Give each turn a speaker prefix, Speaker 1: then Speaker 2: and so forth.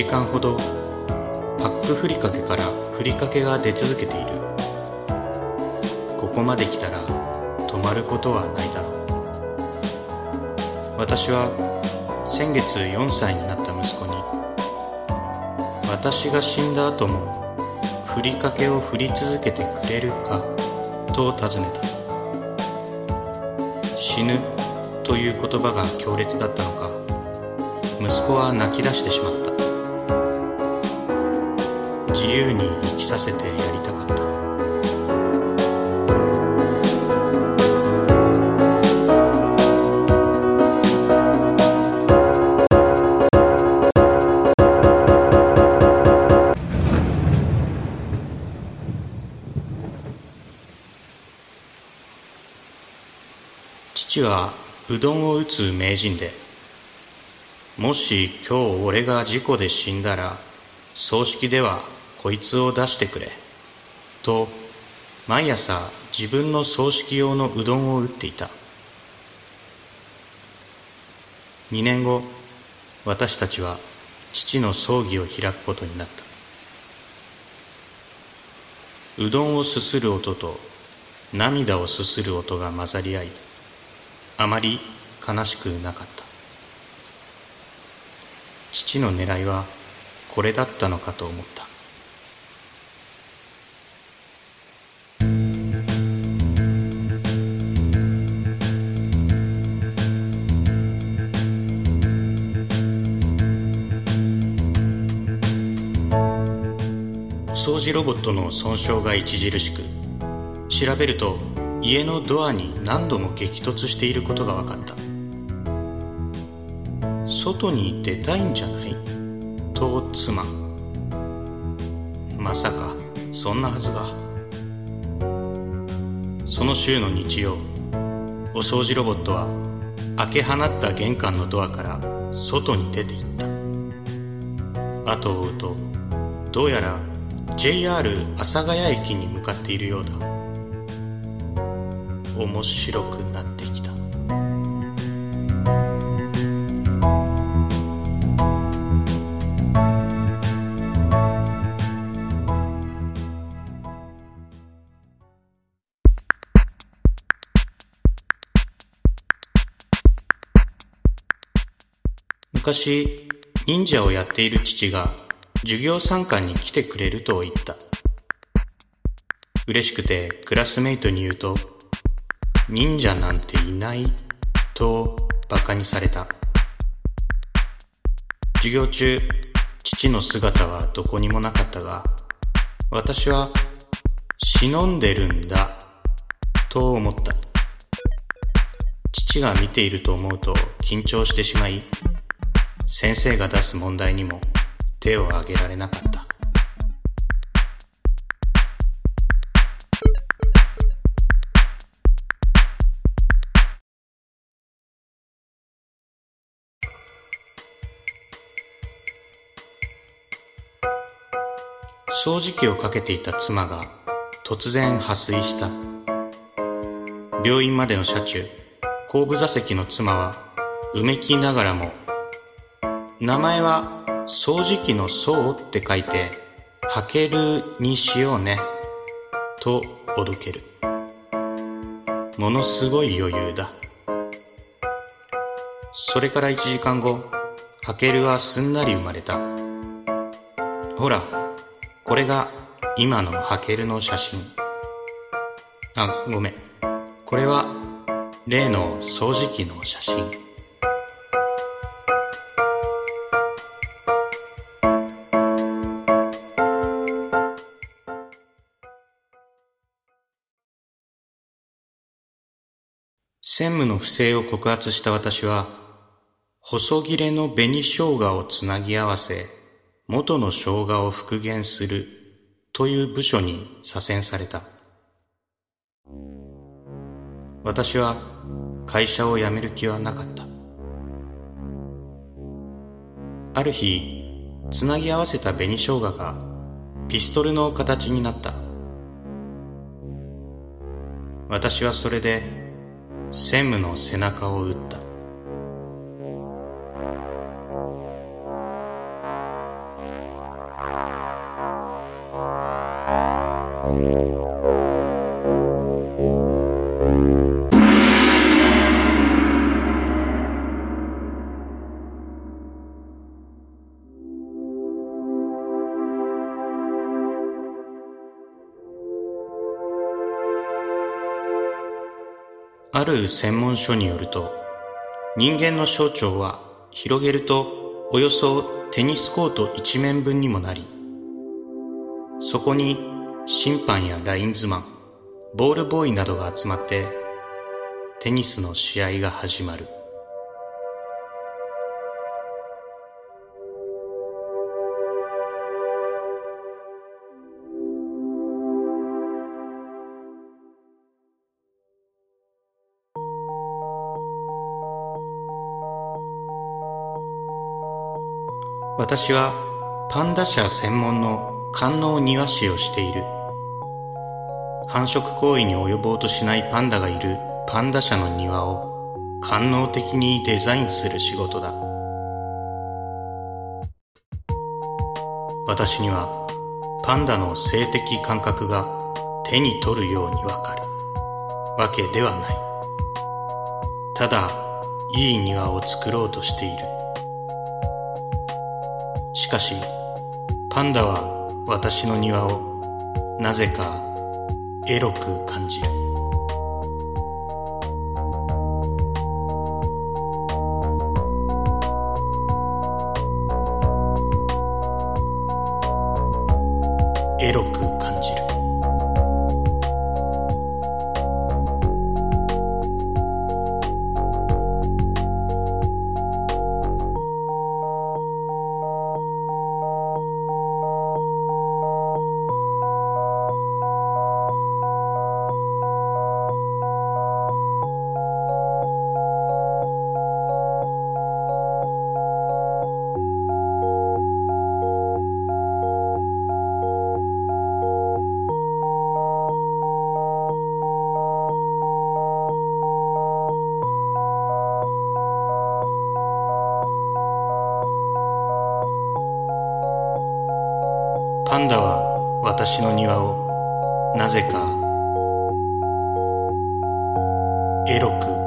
Speaker 1: 時間ほどパックふりかけからふりかけが出続けている。ここまで来たら止まることはないだろう。私は先月4歳になった息子に私が死んだ後もふりかけを振り続けてくれるかと尋ねた。死ぬという言葉が強烈だったのか息子は泣き出してしまった。自由に生きさせてやりたかった。父はうどんを打つ名人でもし今日俺が事故で死んだら葬式ではこいつを出してくれ。と毎朝自分の葬式用のうどんを打っていた。2年後私たちは父の葬儀を開くことになった。うどんをすする音と涙をすする音が混ざり合いあまり悲しくなかった。父の狙いはこれだったのかと思った。掃除ロボットの損傷が著しく調べると家のドアに何度も激突していることが分かった。外に出たいんじゃない？と妻。まさかそんなはずが。その週の日曜お掃除ロボットは開け放った玄関のドアから外に出て行った。後を追うとどうやら JR 阿佐ヶ谷駅に向かっているようだ。面白くなってきた。昔忍者をやっている父が授業参観に来てくれると言った。嬉しくてクラスメイトに言うと忍者なんていないと馬鹿にされた。授業中父の姿はどこにもなかったが私は忍んでるんだと思った。父が見ていると思うと緊張してしまい先生が出す問題にも手を挙げられなかった。掃除機をかけていた妻が突然破水した。病院までの車中後部座席の妻はうめきながらも名前は掃除機の掃って書いて、はけるにしようね、とおどける。ものすごい余裕だ。それから1時間後、はけるはすんなり生まれた。ほら、これが今のはけるの写真。あ、ごめん。これは例の掃除機の写真。専務の不正を告発した私は、細切れの紅生姜をつなぎ合わせ、元の生姜を復元するという部署に左遷された。私は会社を辞める気はなかった。ある日、つなぎ合わせた紅生姜がピストルの形になった。私はそれで専務の背中を打った。ある専門書によると、人間の小腸は広げるとおよそテニスコート一面分にもなり、そこに審判やラインズマン、ボールボーイなどが集まってテニスの試合が始まる。私はパンダ舎専門の官能庭師をしている。繁殖行為に及ぼうとしないパンダがいるパンダ舎の庭を官能的にデザインする仕事だ。私にはパンダの性的感覚が手に取るようにわかるわけではない。ただ、いい庭を作ろうとしている。しかし、パンダは私の庭をなぜかエロく感じる。パンダは私の庭をなぜかエロく